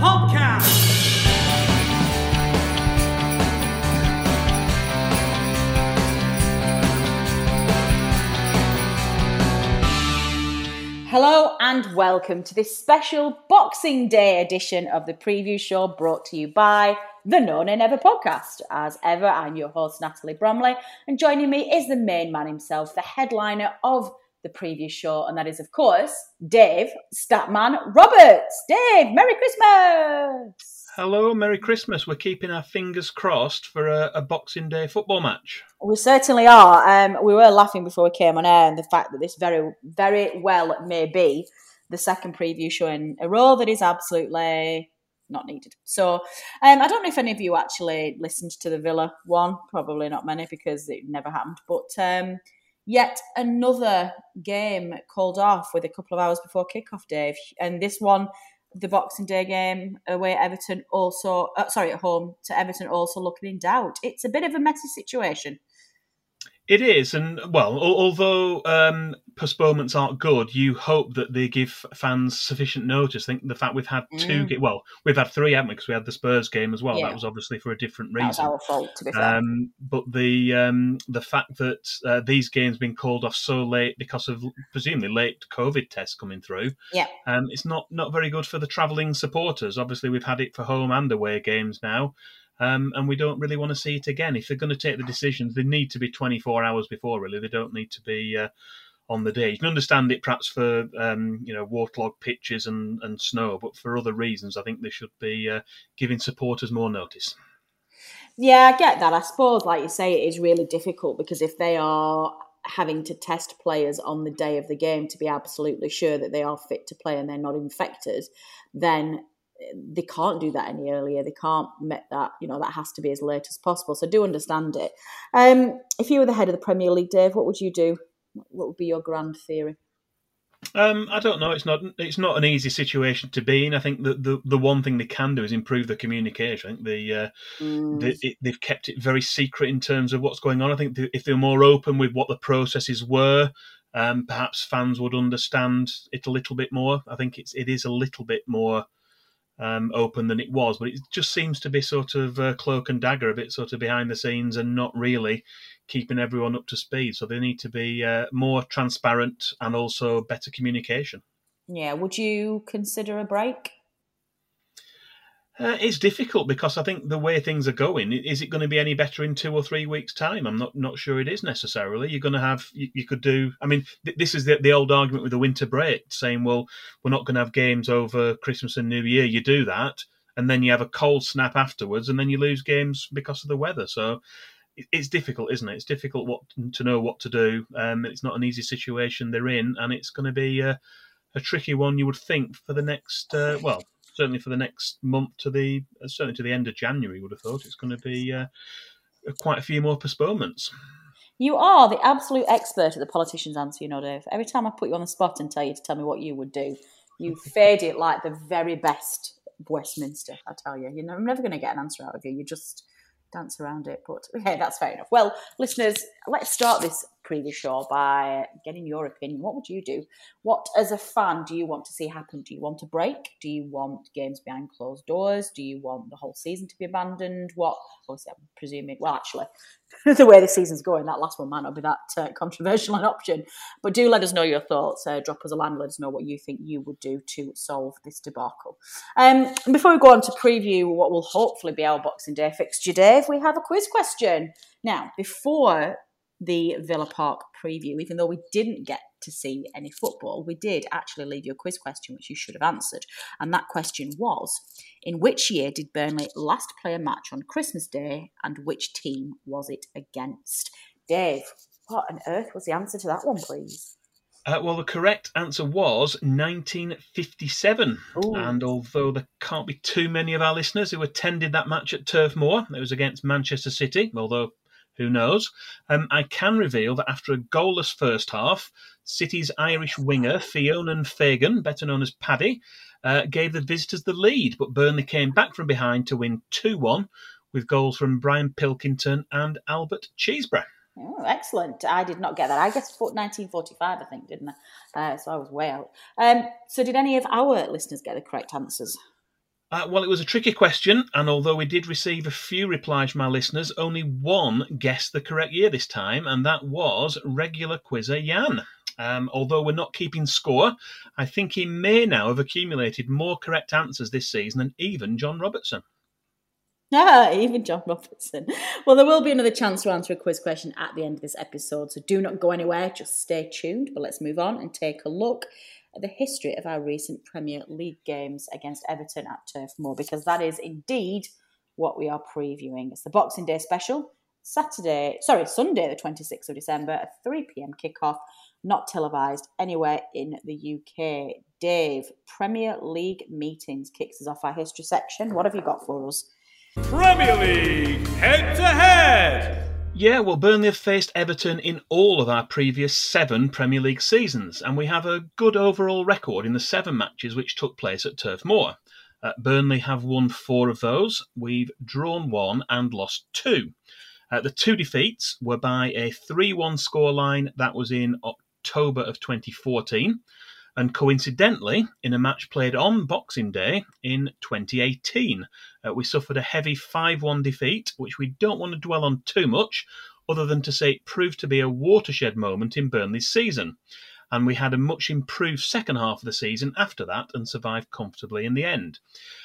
podcast. Hello and welcome to this special Boxing Day edition of the preview show brought to you by the No Nay Never podcast. As ever, I'm your host, Natalie Bromley, and joining me is the main man himself, the headliner of the previous show, and that is, of course, Dave Statman Roberts. Dave, Merry Christmas! Hello, Merry Christmas. We're keeping our fingers crossed for a, a Boxing Day football match. We certainly are. Um, we were laughing before we came on air, and the fact that this very, very well may be the second preview show in a row that is absolutely not needed. So um, I don't know if any of you actually listened to the Villa one. Probably not many because it never happened. But um, yet another game called off with a couple of hours before kickoff, Dave. And this one, the Boxing Day game away at Everton, also uh, sorry at home to Everton, also looking in doubt. It's a bit of a messy situation. It is, and well, although um, postponements aren't good, you hope that they give fans sufficient notice. I think the fact we've had two, mm. well, we've had three, haven't we? Because we had the Spurs game as well. Yeah. That was obviously for a different reason. That was our fault, to be fair. Um, but the um, the fact that uh, these games been called off so late because of presumably late COVID tests coming through, yeah, um, it's not not very good for the travelling supporters. Obviously, we've had it for home and away games now. Um, and we don't really want to see it again. If they're going to take the decisions, they need to be 24 hours before. Really, they don't need to be uh, on the day. You can understand it perhaps for um, you know waterlogged pitches and, and snow, but for other reasons, I think they should be uh, giving supporters more notice. Yeah, I get that. I suppose, like you say, it is really difficult because if they are having to test players on the day of the game to be absolutely sure that they are fit to play and they're not infected, then they can't do that any earlier. They can't make that, you know, that has to be as late as possible. So do understand it. Um, if you were the head of the Premier League, Dave, what would you do? What would be your grand theory? Um, I don't know. It's not. It's not an easy situation to be in. I think that the the one thing they can do is improve the communication. I think the, uh, mm. the they've kept it very secret in terms of what's going on. I think if they're more open with what the processes were, um, perhaps fans would understand it a little bit more. I think it's it is a little bit more um, open than it was, but it just seems to be sort of uh, cloak and dagger, a bit sort of behind the scenes and not really keeping everyone up to speed. So they need to be uh, more transparent and also better communication. Yeah. Would you consider a break? Uh, it's difficult because I think the way things are going, is it going to be any better in two or three weeks' time? I'm not not sure it is necessarily. You're going to have you, you could do. I mean, th- this is the, the old argument with the winter break, saying, well, we're not going to have games over Christmas and New Year. You do that, and then you have a cold snap afterwards, and then you lose games because of the weather. So it's difficult, isn't it? It's difficult what to know what to do. Um, it's not an easy situation they're in, and it's going to be a, a tricky one. You would think for the next uh, well certainly for the next month to the uh, certainly to the end of January. Would have thought it's going to be uh, quite a few more postponements. You are the absolute expert at the politician's answer, you know, Dave. Every time I put you on the spot and tell you to tell me what you would do, you fade it like the very best Westminster. I tell you, you know, I'm never going to get an answer out of you. You just dance around it. But hey, that's fair enough. Well, listeners, let's start this preview show by getting your opinion. What would you do? What, as a fan, do you want to see happen? Do you want a break? Do you want games behind closed doors? Do you want the whole season to be abandoned? What? Obviously, I'm presuming. Well, actually, the way the season's going, that last one might not be that uh, controversial an option. But do let us know your thoughts. Uh, drop us a line. Let us know what you think you would do to solve this debacle. Um, and before we go on to preview what will hopefully be our Boxing Day fixture, Dave, we have a quiz question. Now, before the Villa Park preview, even though we didn't get to see any football, we did actually leave you a quiz question which you should have answered. And that question was In which year did Burnley last play a match on Christmas Day and which team was it against? Dave, what on earth was the answer to that one, please? Uh, well, the correct answer was 1957. Ooh. And although there can't be too many of our listeners who attended that match at Turf Moor, it was against Manchester City, although who knows, um, I can reveal that after a goalless first half, City's Irish winger, Fionnan Fagan, better known as Paddy, uh, gave the visitors the lead, but Burnley came back from behind to win 2 1 with goals from Brian Pilkington and Albert Cheesebrough. Oh, excellent. I did not get that. I guess 1945, I think, didn't I? Uh, so I was way out. Um, so, did any of our listeners get the correct answers? Uh, well, it was a tricky question, and although we did receive a few replies from our listeners, only one guessed the correct year this time, and that was regular quizzer Jan. Um, although we're not keeping score, I think he may now have accumulated more correct answers this season than even John Robertson. Ah, even John Robertson. Well, there will be another chance to answer a quiz question at the end of this episode, so do not go anywhere, just stay tuned. But let's move on and take a look the history of our recent Premier League games against Everton at Turf Moor, because that is indeed what we are previewing. It's the Boxing Day special, Saturday, sorry, Sunday, the 26th of December, a 3 pm kickoff, not televised anywhere in the UK. Dave, Premier League meetings kicks us off our history section. What have you got for us? Premier League head to head. Yeah, well, Burnley have faced Everton in all of our previous seven Premier League seasons, and we have a good overall record in the seven matches which took place at Turf Moor. Uh, Burnley have won four of those. We've drawn one and lost two. Uh, the two defeats were by a 3 1 scoreline that was in October of 2014, and coincidentally, in a match played on Boxing Day in 2018, uh, we suffered a heavy 5 1 defeat, which we don't want to dwell on too much, other than to say it proved to be a watershed moment in Burnley's season. And we had a much improved second half of the season after that and survived comfortably in the end.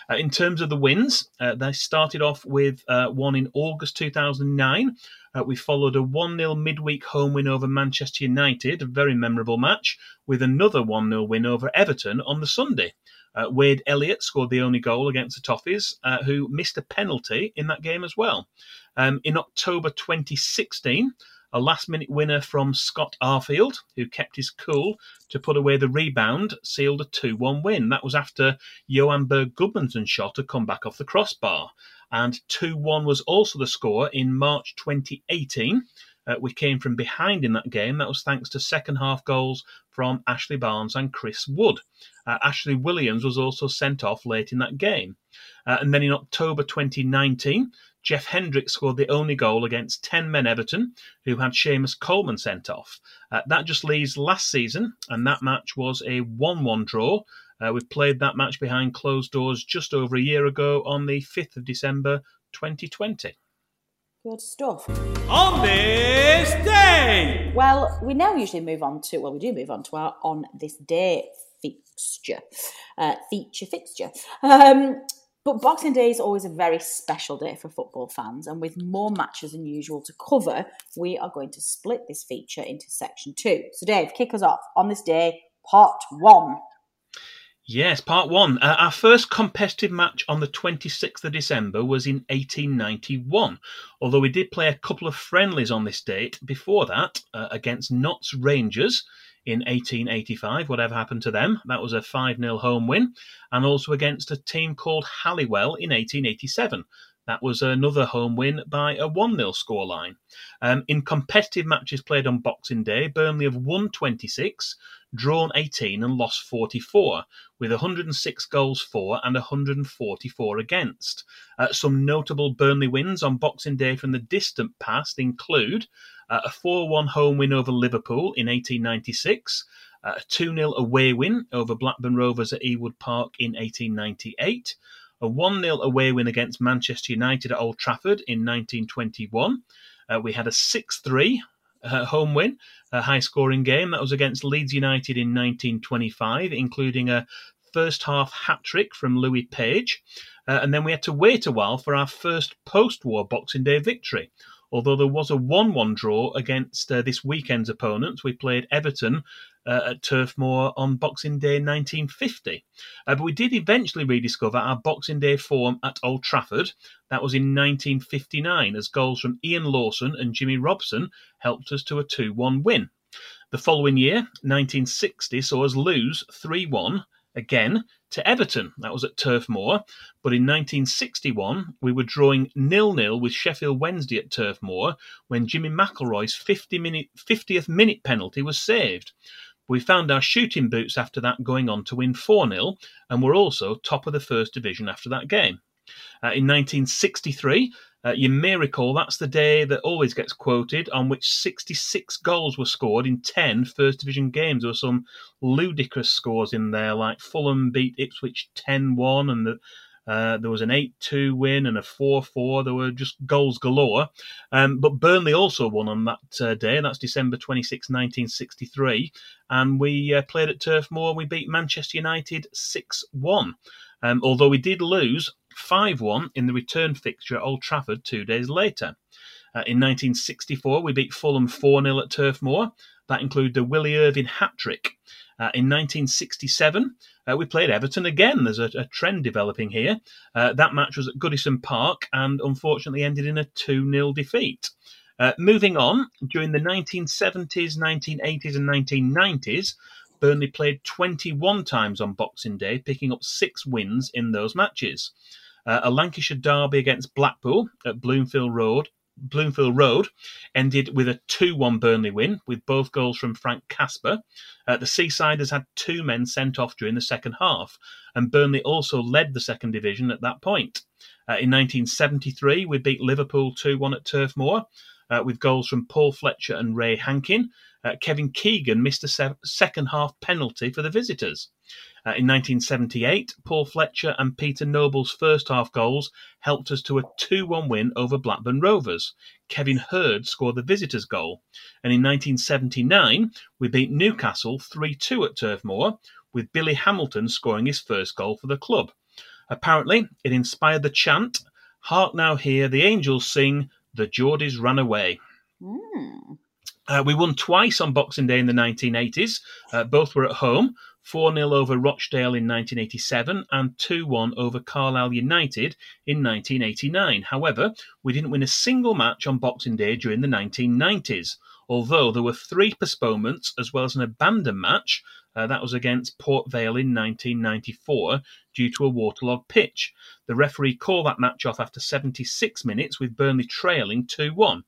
Uh, in terms of the wins, uh, they started off with uh, one in August 2009. Uh, we followed a 1 0 midweek home win over Manchester United, a very memorable match, with another 1 0 win over Everton on the Sunday. Uh, Wade Elliott scored the only goal against the Toffees, uh, who missed a penalty in that game as well. Um, in October 2016, a last minute winner from Scott Arfield, who kept his cool to put away the rebound, sealed a 2 1 win. That was after Johann Berg Gudmundsson's shot had come back off the crossbar. And 2 1 was also the score in March 2018. Uh, we came from behind in that game. That was thanks to second half goals from Ashley Barnes and Chris Wood. Uh, Ashley Williams was also sent off late in that game. Uh, and then in October 2019, Jeff Hendrick scored the only goal against 10 men Everton, who had Seamus Coleman sent off. Uh, that just leaves last season, and that match was a 1 1 draw. Uh, we played that match behind closed doors just over a year ago on the 5th of December 2020. Good stuff. On this day. Well, we now usually move on to, well, we do move on to our on this day fixture, uh, feature fixture. Um, but Boxing Day is always a very special day for football fans, and with more matches than usual to cover, we are going to split this feature into section two. So, Dave, kick us off on this day, part one. Yes, part one. Uh, our first competitive match on the 26th of December was in 1891, although we did play a couple of friendlies on this date before that uh, against Notts Rangers in 1885, whatever happened to them. That was a 5 0 home win, and also against a team called Halliwell in 1887. That was another home win by a 1 0 scoreline. Um, in competitive matches played on Boxing Day, Burnley have won 26, drawn 18, and lost 44, with 106 goals for and 144 against. Uh, some notable Burnley wins on Boxing Day from the distant past include uh, a 4 1 home win over Liverpool in 1896, uh, a 2 0 away win over Blackburn Rovers at Ewood Park in 1898 a 1 0 away win against Manchester United at Old Trafford in 1921. Uh, we had a 6 3 uh, home win, a high scoring game. That was against Leeds United in 1925, including a first half hat trick from Louis Page. Uh, and then we had to wait a while for our first post war Boxing Day victory. Although there was a 1 1 draw against uh, this weekend's opponents, we played Everton uh, at Turf Moor on Boxing Day 1950. Uh, but we did eventually rediscover our Boxing Day form at Old Trafford. That was in 1959, as goals from Ian Lawson and Jimmy Robson helped us to a 2 1 win. The following year, 1960, saw us lose 3 1 again to Everton. That was at Turf Moor. But in 1961, we were drawing nil-nil with Sheffield Wednesday at Turf Moor when Jimmy McIlroy's 50 minute, 50th minute penalty was saved. We found our shooting boots after that going on to win 4 0 and were also top of the first division after that game. Uh, in 1963, uh, you may recall that's the day that always gets quoted, on which 66 goals were scored in 10 First Division games. There were some ludicrous scores in there, like Fulham beat Ipswich 10 1, and the, uh, there was an 8 2 win and a 4 4. There were just goals galore. Um, but Burnley also won on that uh, day, that's December 26, 1963. And we uh, played at Turf Moor. and We beat Manchester United 6 1. Um, although we did lose 5 1 in the return fixture at Old Trafford two days later. Uh, in 1964, we beat Fulham 4 0 at Turf Moor. That included a Willie Irvine hat trick. Uh, in 1967, uh, we played Everton again. There's a, a trend developing here. Uh, that match was at Goodison Park and unfortunately ended in a 2 0 defeat. Uh, moving on, during the 1970s, 1980s, and 1990s, Burnley played 21 times on Boxing Day, picking up six wins in those matches. Uh, a Lancashire derby against Blackpool at Bloomfield Road. Bloomfield Road ended with a 2 1 Burnley win, with both goals from Frank Casper. Uh, the Seasiders had two men sent off during the second half, and Burnley also led the second division at that point. Uh, in 1973, we beat Liverpool 2 1 at Turf Moor, uh, with goals from Paul Fletcher and Ray Hankin. Uh, Kevin Keegan missed a se- second half penalty for the visitors. Uh, in 1978, Paul Fletcher and Peter Noble's first half goals helped us to a 2 1 win over Blackburn Rovers. Kevin Hird scored the visitors' goal. And in 1979, we beat Newcastle 3 2 at Turf Moor, with Billy Hamilton scoring his first goal for the club. Apparently, it inspired the chant Hark now hear the angels sing, the Geordies ran away. Mm. Uh, we won twice on Boxing Day in the 1980s. Uh, both were at home. 4 0 over Rochdale in 1987 and 2 1 over Carlisle United in 1989. However, we didn't win a single match on Boxing Day during the 1990s, although there were three postponements as well as an abandoned match. Uh, that was against Port Vale in 1994 due to a waterlogged pitch. The referee called that match off after 76 minutes with Burnley trailing 2 1.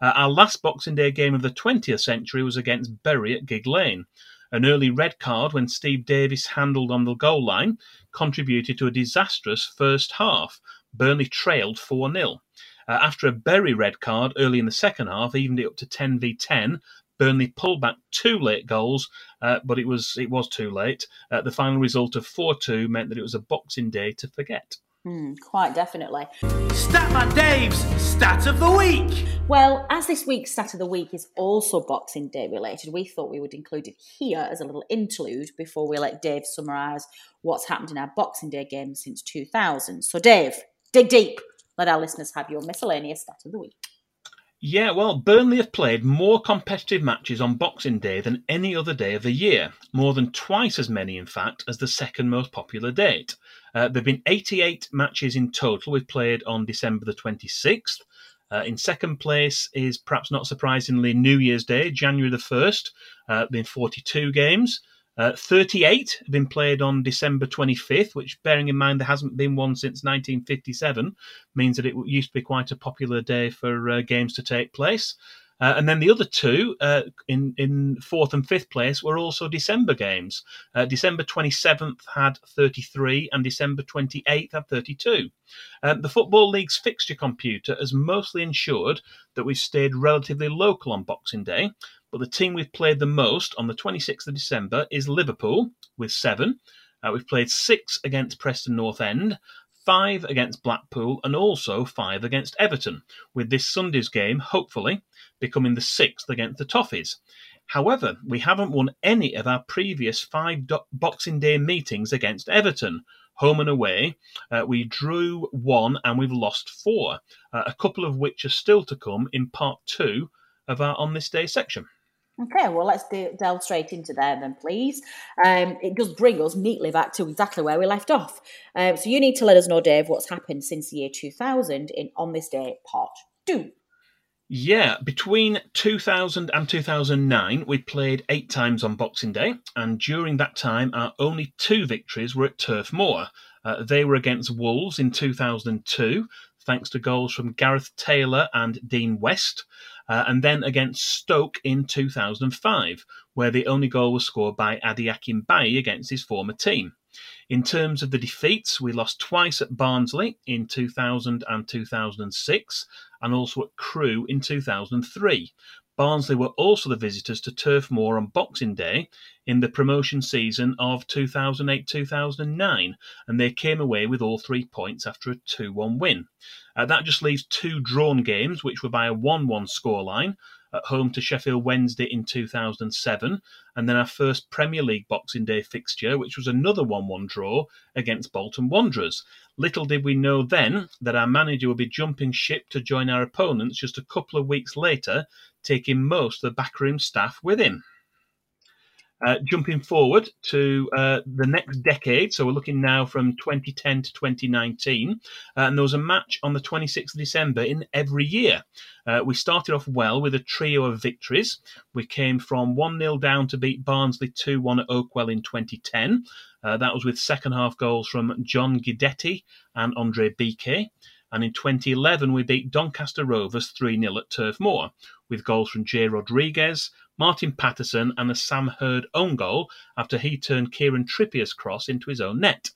Uh, our last Boxing Day game of the 20th century was against Bury at Gigg Lane. An early red card when Steve Davis handled on the goal line contributed to a disastrous first half. Burnley trailed 4 0. Uh, after a Bury red card early in the second half, evened it up to 10 v 10. Burnley pulled back two late goals, uh, but it was it was too late. Uh, the final result of 4 2 meant that it was a Boxing Day to forget. Mm, quite definitely. Statman Dave's Stat of the Week. Well, as this week's Stat of the Week is also Boxing Day related, we thought we would include it here as a little interlude before we let Dave summarise what's happened in our Boxing Day games since 2000. So, Dave, dig deep. Let our listeners have your miscellaneous Stat of the Week. Yeah, well, Burnley have played more competitive matches on Boxing Day than any other day of the year, more than twice as many, in fact, as the second most popular date. Uh, there have been 88 matches in total we've played on December the 26th. Uh, in second place is, perhaps not surprisingly, New Year's Day, January the 1st. Uh, been 42 games. Uh, 38 have been played on December 25th, which, bearing in mind there hasn't been one since 1957, means that it used to be quite a popular day for uh, games to take place. Uh, and then the other two uh, in in fourth and fifth place were also December games. Uh, December 27th had 33, and December 28th had 32. Uh, the Football League's fixture computer has mostly ensured that we've stayed relatively local on Boxing Day, but the team we've played the most on the 26th of December is Liverpool with seven. Uh, we've played six against Preston North End, five against Blackpool, and also five against Everton, with this Sunday's game, hopefully, becoming the sixth against the Toffees. However, we haven't won any of our previous five do- Boxing Day meetings against Everton, home and away. Uh, we drew one and we've lost four, uh, a couple of which are still to come in part two of our On This Day section. Okay, well, let's de- delve straight into there then, please. Um, it does bring us neatly back to exactly where we left off. Um, so you need to let us know, Dave, what's happened since the year 2000 in On This Day Part 2. Yeah, between 2000 and 2009, we played eight times on Boxing Day, and during that time, our only two victories were at Turf Moor. Uh, they were against Wolves in 2002, thanks to goals from Gareth Taylor and Dean West, uh, and then against Stoke in 2005, where the only goal was scored by Ade Akinbiyi against his former team. In terms of the defeats, we lost twice at Barnsley in 2000 and 2006, and also at Crewe in 2003. Barnsley were also the visitors to Turf Moor on Boxing Day in the promotion season of 2008 2009, and they came away with all three points after a 2 1 win. Uh, that just leaves two drawn games, which were by a 1 1 scoreline at home to Sheffield Wednesday in 2007, and then our first Premier League Boxing Day fixture, which was another 1 1 draw against Bolton Wanderers. Little did we know then that our manager would be jumping ship to join our opponents just a couple of weeks later, taking most of the backroom staff with him. Uh, jumping forward to uh, the next decade, so we're looking now from 2010 to 2019, uh, and there was a match on the 26th of December in every year. Uh, we started off well with a trio of victories. We came from 1 0 down to beat Barnsley 2 1 at Oakwell in 2010. Uh, that was with second half goals from John Guidetti and Andre Bikey. And in 2011, we beat Doncaster Rovers 3 0 at Turf Moor, with goals from Jay Rodriguez, Martin Paterson, and a Sam Hird own goal after he turned Kieran Trippier's cross into his own net.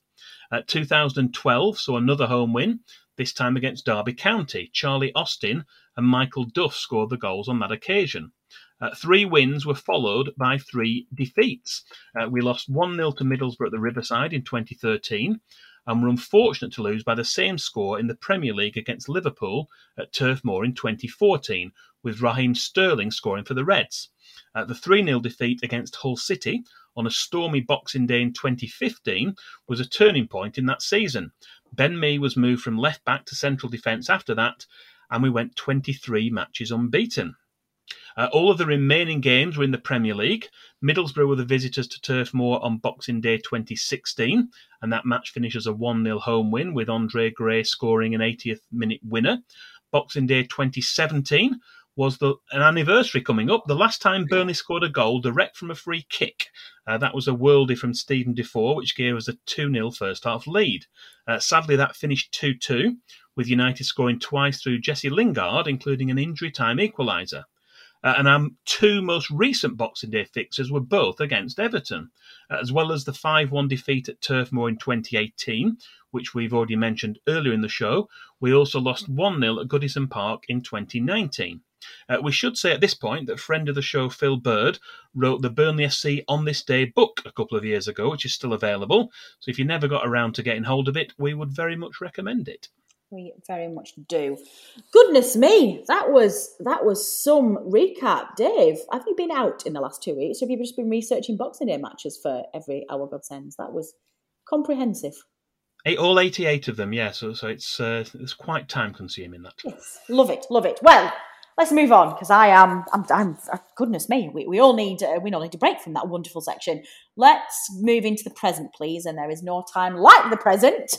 At 2012 saw another home win, this time against Derby County. Charlie Austin and Michael Duff scored the goals on that occasion. Uh, three wins were followed by three defeats. Uh, we lost 1 0 to Middlesbrough at the Riverside in 2013 and were unfortunate to lose by the same score in the Premier League against Liverpool at Turf Moor in 2014, with Raheem Sterling scoring for the Reds. Uh, the 3 0 defeat against Hull City on a stormy Boxing Day in 2015 was a turning point in that season. Ben Mee was moved from left back to central defence after that, and we went 23 matches unbeaten. Uh, all of the remaining games were in the Premier League. Middlesbrough were the visitors to Turf Moor on Boxing Day 2016, and that match finishes a 1 0 home win with Andre Gray scoring an 80th minute winner. Boxing Day 2017 was the, an anniversary coming up. The last time Burnley scored a goal direct from a free kick. Uh, that was a worldie from Steven Defour, which gave us a 2 0 first half lead. Uh, sadly, that finished 2 2, with United scoring twice through Jesse Lingard, including an injury time equaliser. Uh, and our two most recent Boxing Day fixtures were both against Everton, uh, as well as the 5 1 defeat at Turf Moor in 2018, which we've already mentioned earlier in the show. We also lost 1 0 at Goodison Park in 2019. Uh, we should say at this point that friend of the show Phil Bird wrote the Burnley FC on this day book a couple of years ago, which is still available. So if you never got around to getting hold of it, we would very much recommend it. We very much do. Goodness me, that was that was some recap, Dave. Have you been out in the last two weeks? Or have you just been researching Boxing Day matches for every hour God Sends? That was comprehensive. Eight, all 88 of them, yeah. So, so it's uh, it's quite time consuming that. Yes, love it, love it. Well, let's move on because I am, I'm, I'm, uh, goodness me, we, we all need, uh, we all need a break from that wonderful section. Let's move into the present, please. And there is no time like the present.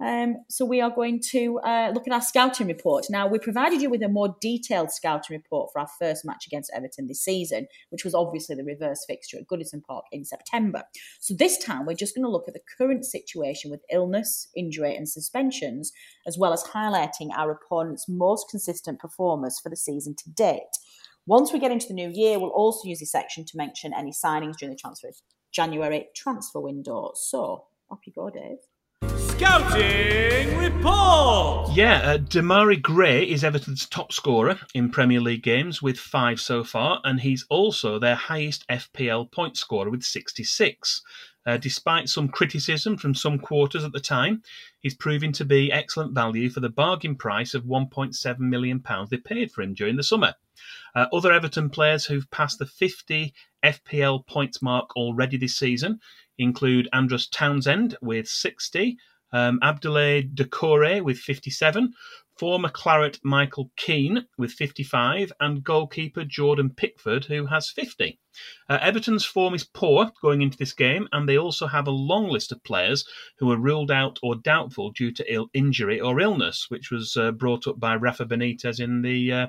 Um, so we are going to uh, look at our scouting report. Now, we provided you with a more detailed scouting report for our first match against Everton this season, which was obviously the reverse fixture at Goodison Park in September. So this time, we're just going to look at the current situation with illness, injury, and suspensions, as well as highlighting our opponent's most consistent performers for the season to date. Once we get into the new year, we'll also use this section to mention any signings during the transfer January transfer window. So, off you go, Dave. Scouting report. Yeah, uh, Demarai Gray is Everton's top scorer in Premier League games with five so far, and he's also their highest FPL point scorer with 66. Uh, despite some criticism from some quarters at the time, he's proving to be excellent value for the bargain price of £1.7 million they paid for him during the summer. Uh, other Everton players who've passed the 50 FPL points mark already this season include Andros Townsend with 60, um, Abdoulaye Doucouré with 57, former Claret Michael Keane with 55, and goalkeeper Jordan Pickford, who has 50. Uh, Everton's form is poor going into this game, and they also have a long list of players who are ruled out or doubtful due to Ill- injury or illness, which was uh, brought up by Rafa Benitez in the uh,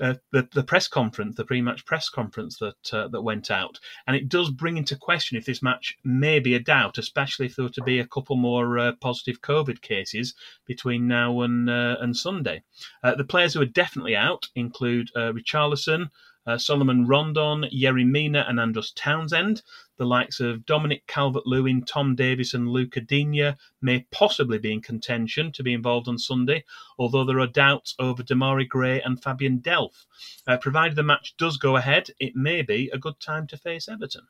uh, the, the press conference, the pre-match press conference that uh, that went out, and it does bring into question if this match may be a doubt, especially if there were to be a couple more uh, positive COVID cases between now and uh, and Sunday. Uh, the players who are definitely out include Richarlison, Salomon Rondon, Yerry Mina, and Andros Townsend. The likes of Dominic Calvert Lewin, Tom Davies, and Lucas Digne may possibly be in contention to be involved on Sunday, although there are doubts over Demarai Gray and Fabian Delph. Uh, provided the match does go ahead, it may be a good time to face Everton.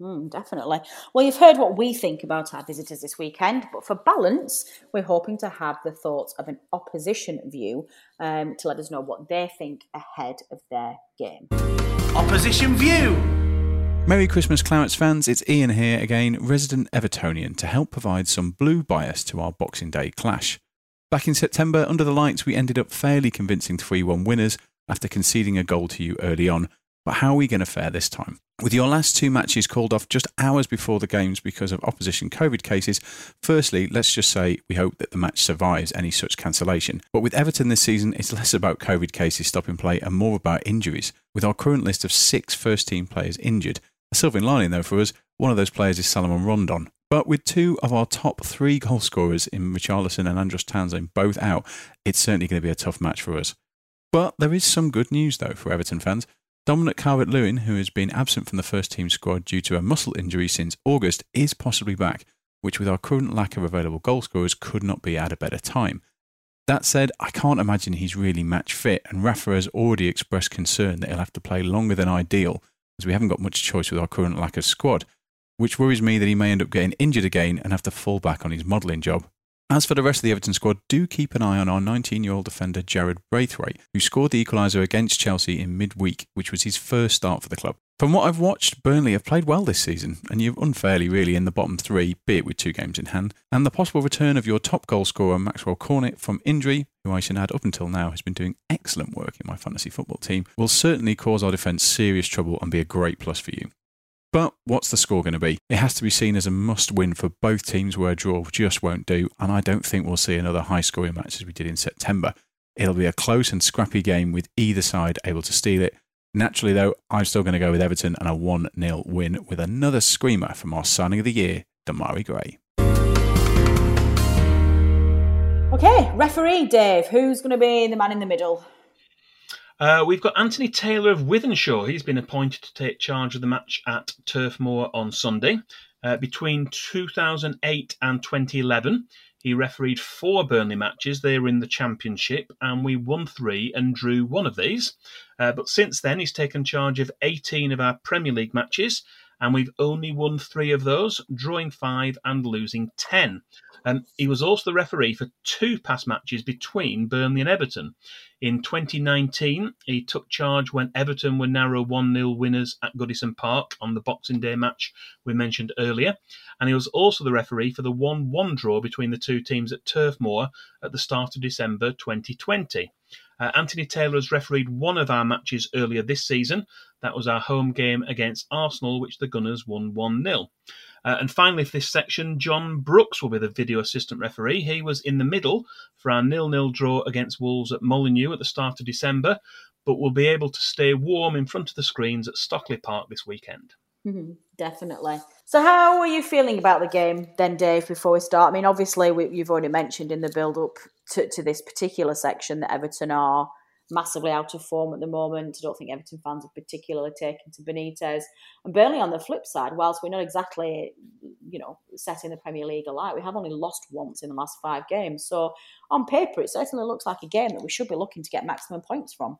Mm, definitely. Well, you've heard what we think about our visitors this weekend, but for balance, we're hoping to have the thoughts of an opposition view um, to let us know what they think ahead of their game. Opposition view. Merry Christmas, Clarets fans. It's Ian here again, resident Evertonian, to help provide some blue bias to our Boxing Day clash. Back in September, under the lights, we ended up fairly convincing 3 1 winners after conceding a goal to you early on. But how are we going to fare this time? With your last two matches called off just hours before the games because of opposition COVID cases, firstly, let's just say we hope that the match survives any such cancellation. But with Everton this season, it's less about COVID cases stopping play and more about injuries. With our current list of six first team players injured, a silver lining though for us, one of those players is Salomon Rondon. But with two of our top three goal scorers in Richarlison and Andros Townsend both out, it's certainly going to be a tough match for us. But there is some good news though for Everton fans. Dominic Calvert Lewin, who has been absent from the first team squad due to a muscle injury since August, is possibly back, which with our current lack of available goal scorers could not be at a better time. That said, I can't imagine he's really match fit, and Rafa has already expressed concern that he'll have to play longer than ideal, as we haven't got much choice with our current lack of squad, which worries me that he may end up getting injured again and have to fall back on his modelling job. As for the rest of the Everton squad, do keep an eye on our 19 year old defender Jarrad Branthwaite, who scored the equaliser against Chelsea in midweek, which was his first start for the club. From what I've watched, Burnley have played well this season, and you're unfairly really in the bottom three, be it with two games in hand. And the possible return of your top goal scorer, Maxwell Cornet, from injury, who I should add up until now has been doing excellent work in my fantasy football team, will certainly cause our defence serious trouble and be a great plus for you. But what's the score going to be? It has to be seen as a must win for both teams where a draw just won't do, and I don't think we'll see another high scoring match as we did in September. It'll be a close and scrappy game with either side able to steal it. Naturally, though, I'm still going to go with Everton and a 1 0 win with another screamer from our signing of the year, Demarai Gray. Okay, referee Dave, who's going to be the man in the middle? Uh, we've got Anthony Taylor of Wythenshawe. He's been appointed to take charge of the match at Turf Moor on Sunday. Uh, between 2008 and 2011, he refereed four Burnley matches. They were in the Championship, and we won three and drew one of these. Uh, but since then, he's taken charge of 18 of our Premier League matches, and we've only won three of those, drawing five and losing 10. Um, he was also the referee for two past matches between Burnley and Everton. In 2019, he took charge when Everton were narrow 1 0 winners at Goodison Park on the Boxing Day match we mentioned earlier. And he was also the referee for the 1 1 draw between the two teams at Turf Moor at the start of December 2020. Uh, Anthony Taylor has refereed one of our matches earlier this season. That was our home game against Arsenal, which the Gunners won 1 0. Uh, and finally, for this section, John Brooks will be the video assistant referee. He was in the middle for our nil-nil draw against Wolves at Molineux at the start of December, but will be able to stay warm in front of the screens at Stockley Park this weekend. Mm-hmm, definitely. So, how are you feeling about the game then, Dave? Before we start, I mean, obviously, we, you've already mentioned in the build-up to, to this particular section that Everton are massively out of form at the moment. I don't think Everton fans are particularly taken to Benitez. And Burnley, on the flip side, whilst we're not exactly, you know, setting the Premier League alight, we have only lost once in the last five games. So on paper, it certainly looks like a game that we should be looking to get maximum points from.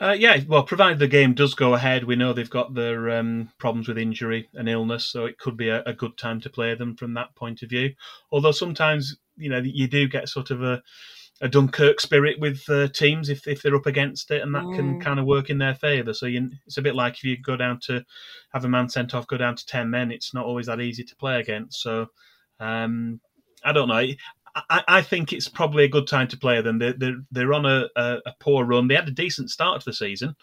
Uh, yeah, well, provided the game does go ahead, we know they've got their um, problems with injury and illness, so it could be a, a, good time to play them from that point of view. Although sometimes, you know, you do get sort of a a Dunkirk spirit with uh, teams if, if they're up against it, and that mm. can kind of work in their favour. So you, it's a bit like if you go down to have a man sent off, go down to ten men. It's not always that easy to play against. So um, I don't know. I, I, think it's probably a good time to play them. They're they're, they're on a, a, a, poor run. They had a decent start to the season.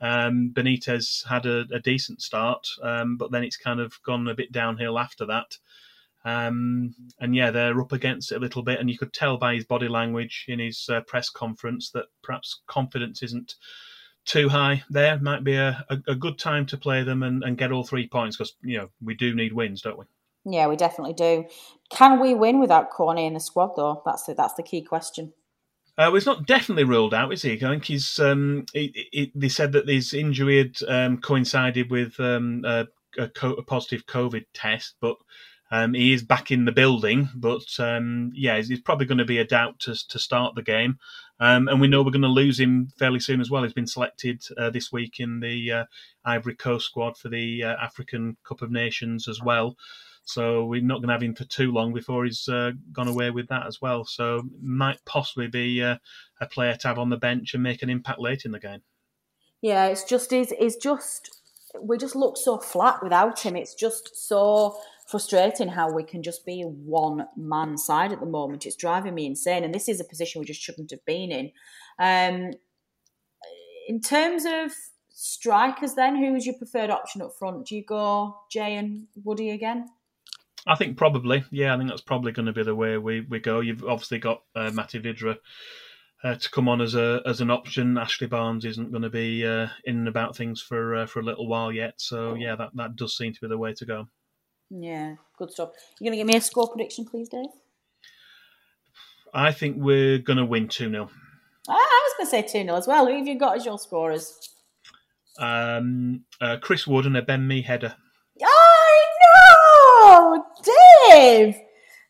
Um, Benitez had a, a decent start, um, but then it's kind of gone a bit downhill after that. Um, and yeah, they're up against it a little bit, and you could tell by his body language in his uh, press conference that perhaps confidence isn't too high there. Might be a, a, good time to play them and, and get all three points because you know we do need wins, don't we? Yeah, we definitely do. Can we win without Cornet in the squad, though? That's the, that's the key question. Uh, well, he's not definitely ruled out, is he? I think he's. Um, he, they said that his injury had um, coincided with um, a, a, co- a, positive COVID test, but um, he is back in the building, but um, yeah, he's, he's, probably going to be a doubt to, to start the game. Um, and we know we're going to lose him fairly soon as well. He's been selected uh, this week in the uh, Ivory Coast squad for the uh, African Cup of Nations as well. So we're not going to have him for too long before he's uh, gone away with that as well. So might possibly be uh, a player to have on the bench and make an impact late in the game. Yeah, it's just is it's just we just look so flat without him. It's just so frustrating how we can just be one man side at the moment. It's driving me insane, and this is a position we just shouldn't have been in. Um, in terms of strikers, then who is your preferred option up front? Do you go Jay and Woody again? I think probably, yeah. I think that's probably going to be the way we, we go. You've obviously got uh, Matty Vydra uh, to come on as a as an option. Ashley Barnes isn't going to be uh, in and about things for uh, for a little while yet. So yeah, that, that does seem to be the way to go. Yeah, good stuff. You're going to give me a score prediction, please, Dave? I think we're going to win 2 0. Ah, I was going to say 2 0 as well. Who have you got as your scorers? Um, uh, Chris Wood and a Ben Mee header. Dave!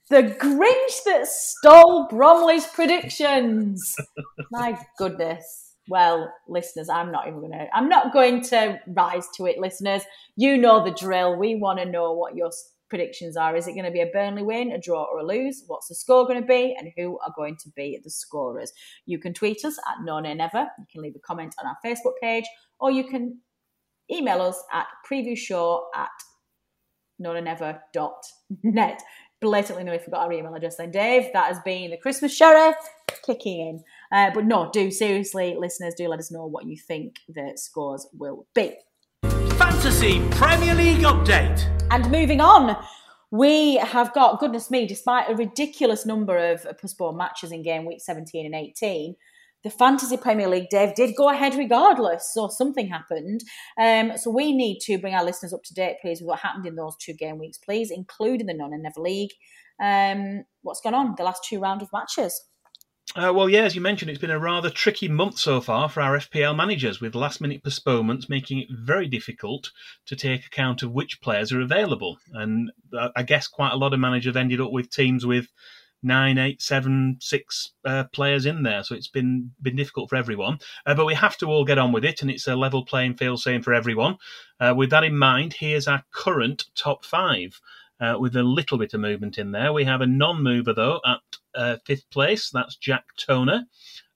The Grinch that stole Bromley's predictions. My goodness well, listeners, I'm not even going to, I'm not going to rise to it, listeners. You know the drill. We want to know what your predictions are. Is it going to be a Burnley win, a draw, or a lose? What's the score going to be? And who are going to be the scorers? You can tweet us at No Nay Never. You can leave a comment on our Facebook page, or you can email us at previewshow at nonanever.net. Blatantly know we forgot our email address then, Dave. That has been the Christmas sherry kicking in. Uh, but no, do seriously, listeners, do let us know what you think the scores will be. Fantasy Premier League update. And moving on, we have got, goodness me, despite a ridiculous number of postponed matches in game week 17 and 18, the Fantasy Premier League, Dave, did go ahead regardless. So something happened. Um, so we need to bring our listeners up to date, please, with what happened in those two game weeks, please, including the No Nay Never League. Um, what's gone on? The last two round of matches. Uh, well, yeah, as you mentioned, it's been a rather tricky month so far for our FPL managers, with last minute postponements making it very difficult to take account of which players are available. And uh, I guess quite a lot of managers have ended up with teams with nine, eight, seven, six uh, players in there. So it's been been difficult for everyone. Uh, but we have to all get on with it, and it's a level playing field, same for everyone. Uh, with that in mind, here's our current top five uh, with a little bit of movement in there. We have a non mover, though, at uh, fifth place. That's Jack Toner.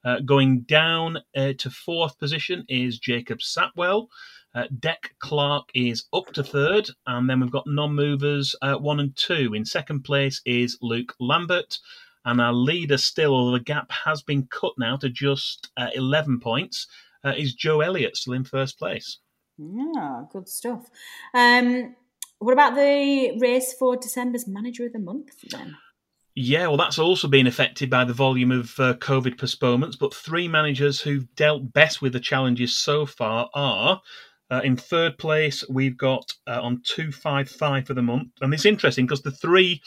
Uh, going down to fourth position is Jacob Satwell. Uh, Deck Clark is up to third, and then we've got non movers uh, one and two. In second place is Luke Lambert. And our leader still, although the gap has been cut now to just uh, 11 points, uh, is Joe Elliott still in first place. Yeah, good stuff. Um, what about the race for December's Manager of the Month then? Yeah, well, that's also been affected by the volume of uh, COVID postponements. But three managers who've dealt best with the challenges so far are. Uh, in third place, we've got uh, on 255 for the month. And it's interesting because the three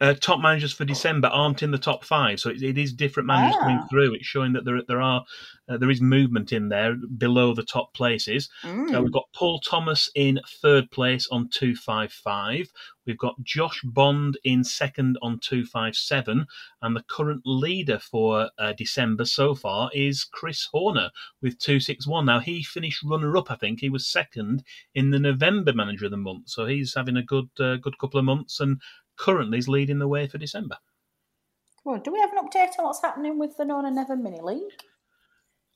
uh, top managers for December aren't in the top five, so it, it is different managers Ah. coming through. It's showing that there there are uh, there is movement in there below the top places. Mm. Uh, we've got Paul Thomas in third place on two five five. We've got Josh Bond in second on two five seven, and the current leader for uh, December so far is Chris Horner with two six one. Now he finished runner up. I think he was second in the November Manager of the Month, so he's having a good uh, good couple of months and currently is leading the way for December. Well, do we have an update on what's happening with the No Nay Never Mini League?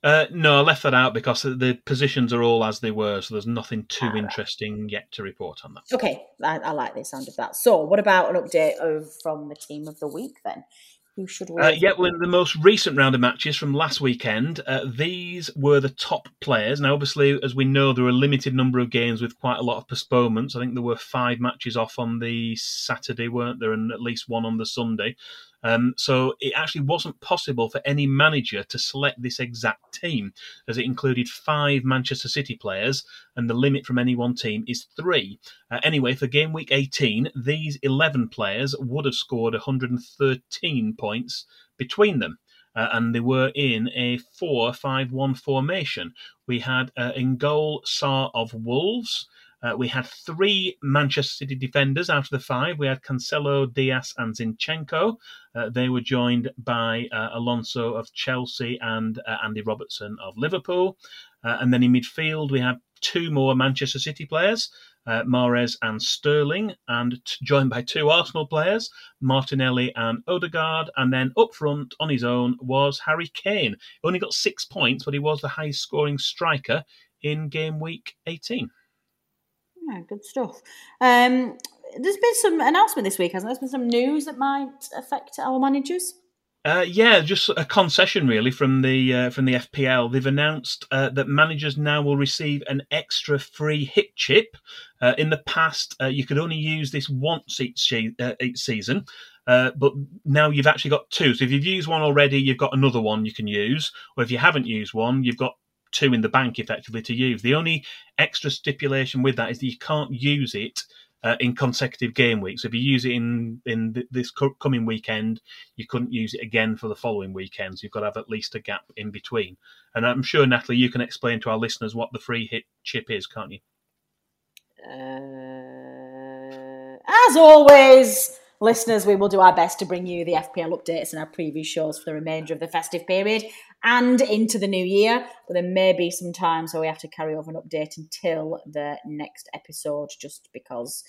Uh, no, I left that out because the positions are all as they were, so there's nothing too Ah. interesting yet to report on that. Okay, I, I like the sound of that. So, what about an update of from the team of the week then? Who should we? Uh, yeah, well, in the most recent round of matches from last weekend, uh, these were the top players. Now, obviously, as we know, there were a limited number of games with quite a lot of postponements. I think there were five matches off on the Saturday, weren't there, and at least one on the Sunday. Um, so it actually wasn't possible for any manager to select this exact team, as it included five Manchester City players, and the limit from any one team is three. Uh, anyway, for game week 18, these 11 players would have scored 113 points between them. Uh, and they were in a 4 5 1 formation. We had uh, in goal Sá of Wolves. Uh, we had three Manchester City defenders out of the five. We had Cancelo, Dias, and Zinchenko. Uh, they were joined by uh, Alonso of Chelsea and uh, Andy Robertson of Liverpool. Uh, and then in midfield, we had two more Manchester City players, uh, Mahrez and Sterling, and t- joined by two Arsenal players, Martinelli and Odegaard. And then up front on his own was Harry Kane. He only got six points, but he was the highest scoring striker in game week 18. Yeah, good stuff. Um, there's been some announcement this week, hasn't there? There's been some news that might affect our managers. Uh, yeah, just a concession really from the uh, from the FPL. They've announced uh, that managers now will receive an extra free hit chip. Uh, in the past, uh, you could only use this once each, uh, each season, but now you've actually got two. So if you've used one already, you've got another one you can use, or if you haven't used one, you've got two in the bank effectively to use. The only extra stipulation with that is that you can't use it uh, in consecutive game weeks. So if you use it in in th- this co- coming weekend, you couldn't use it again for the following weekend. So you've got to have at least a gap in between. And I'm sure Natalie, you can explain to our listeners what the free hit chip is, can't you? Uh, as always, listeners, we will do our best to bring you the FPL updates and our preview shows for the remainder of the festive period and into the new year. But there may be some time, so we have to carry over an update until the next episode, just because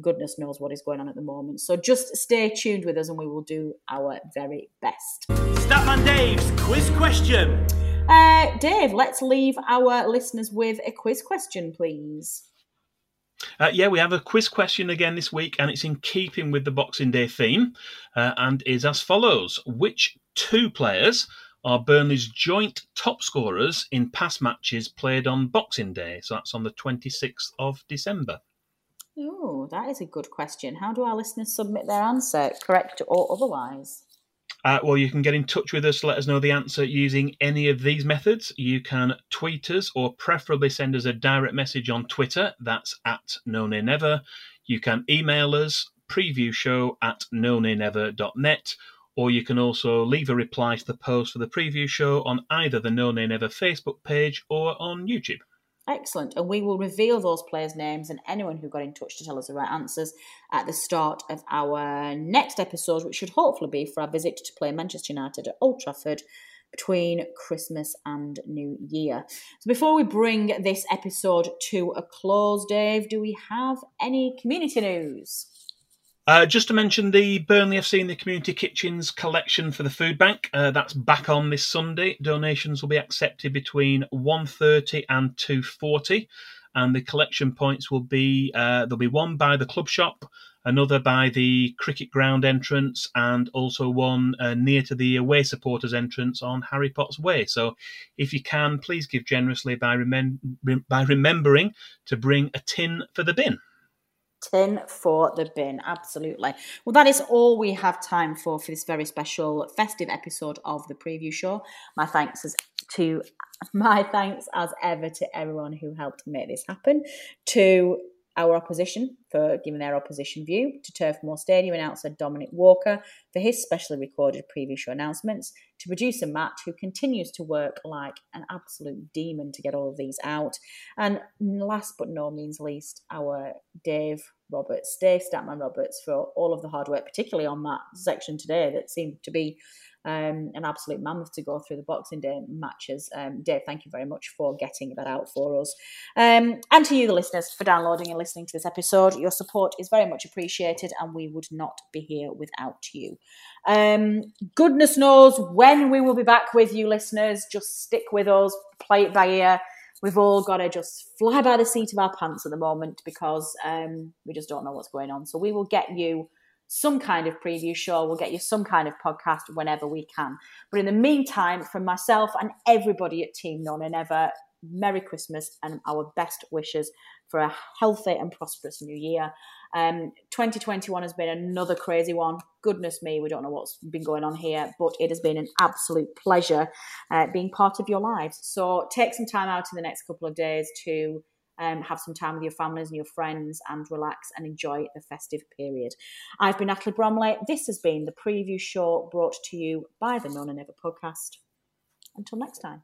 goodness knows what is going on at the moment. So just stay tuned with us and we will do our very best. Statman Dave's quiz question. Uh, Dave, let's leave our listeners with a quiz question, please. Uh, yeah, we have a quiz question again this week, and it's in keeping with the Boxing Day theme, uh, and is as follows: Which two players are Burnley's joint top scorers in past matches played on Boxing Day? So that's on the 26th of December. Oh, that is a good question. How do our listeners submit their answer, correct or otherwise? Uh, well, you can get in touch with us, let us know the answer using any of these methods. You can tweet us or preferably send us a direct message on Twitter. That's at no never. You can email us, preview show at no never.net, or you can also leave a reply to the post for the preview show on either the No Nay Never Facebook page or on YouTube. Excellent. And we will reveal those players' names and anyone who got in touch to tell us the right answers at the start of our next episode, which should hopefully be for our visit to play Manchester United at Old Trafford between Christmas and New Year. So before we bring this episode to a close, Dave, do we have any community news? Uh, just to mention the Burnley FC in the Community Kitchens collection for the food bank. Uh, that's back on this Sunday. Donations will be accepted between 1.30 and 2.40. And the collection points will be, uh, there'll be one by the club shop, another by the cricket ground entrance, and also one uh, near to the away supporters entrance on Harry Potts Way. So, if you can, please give generously by, remem- by remembering to bring a tin for the bin. Tin for the bin, absolutely. Well, that is all we have time for for this very special festive episode of the preview show. My thanks as to my thanks as ever to everyone who helped make this happen. To our opposition for giving their opposition view, to Turf Moor Stadium announcer Dominic Walker for his specially recorded preview show announcements, to producer Matt, who continues to work like an absolute demon to get all of these out, and last but no means least, our Dave Roberts, Dave Statman Roberts, for all of the hard work, particularly on that section today that seemed to be um, an absolute mammoth to go through the Boxing Day matches. Um, Dave, thank you very much for getting that out for us. Um, and to you, the listeners, for downloading and listening to this episode. Your support is very much appreciated, and we would not be here without you. Um, goodness knows when we will be back with you, listeners. Just stick with us, play it by ear. We've all got to just fly by the seat of our pants at the moment because um, we just don't know what's going on. So we will get you some kind of preview show. We'll get you some kind of podcast whenever we can. But in the meantime, from myself and everybody at Team No Nay Never, Merry Christmas and our best wishes for a healthy and prosperous new year. Um, 2021 has been another crazy one. Goodness me, we don't know what's been going on here, but it has been an absolute pleasure uh, being part of your lives. So take some time out in the next couple of days to um, have some time with your families and your friends and relax and enjoy the festive period. I've been Natalie Bromley. This has been the preview show brought to you by the No Nay Never podcast. Until next time.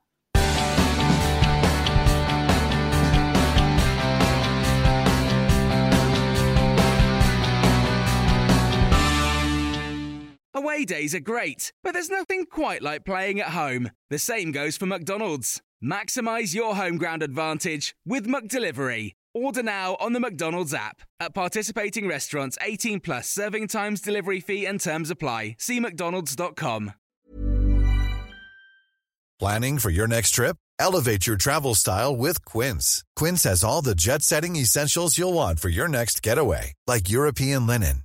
Away days are great, but there's nothing quite like playing at home. The same goes for McDonald's. Maximize your home ground advantage with McDelivery. Order now on the McDonald's app. At participating restaurants, 18 plus serving times, delivery fee, and terms apply. See McDonald's.com. Planning for your next trip? Elevate your travel style with Quince. Quince has all the jet setting essentials you'll want for your next getaway, like European linen,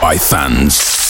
by fans.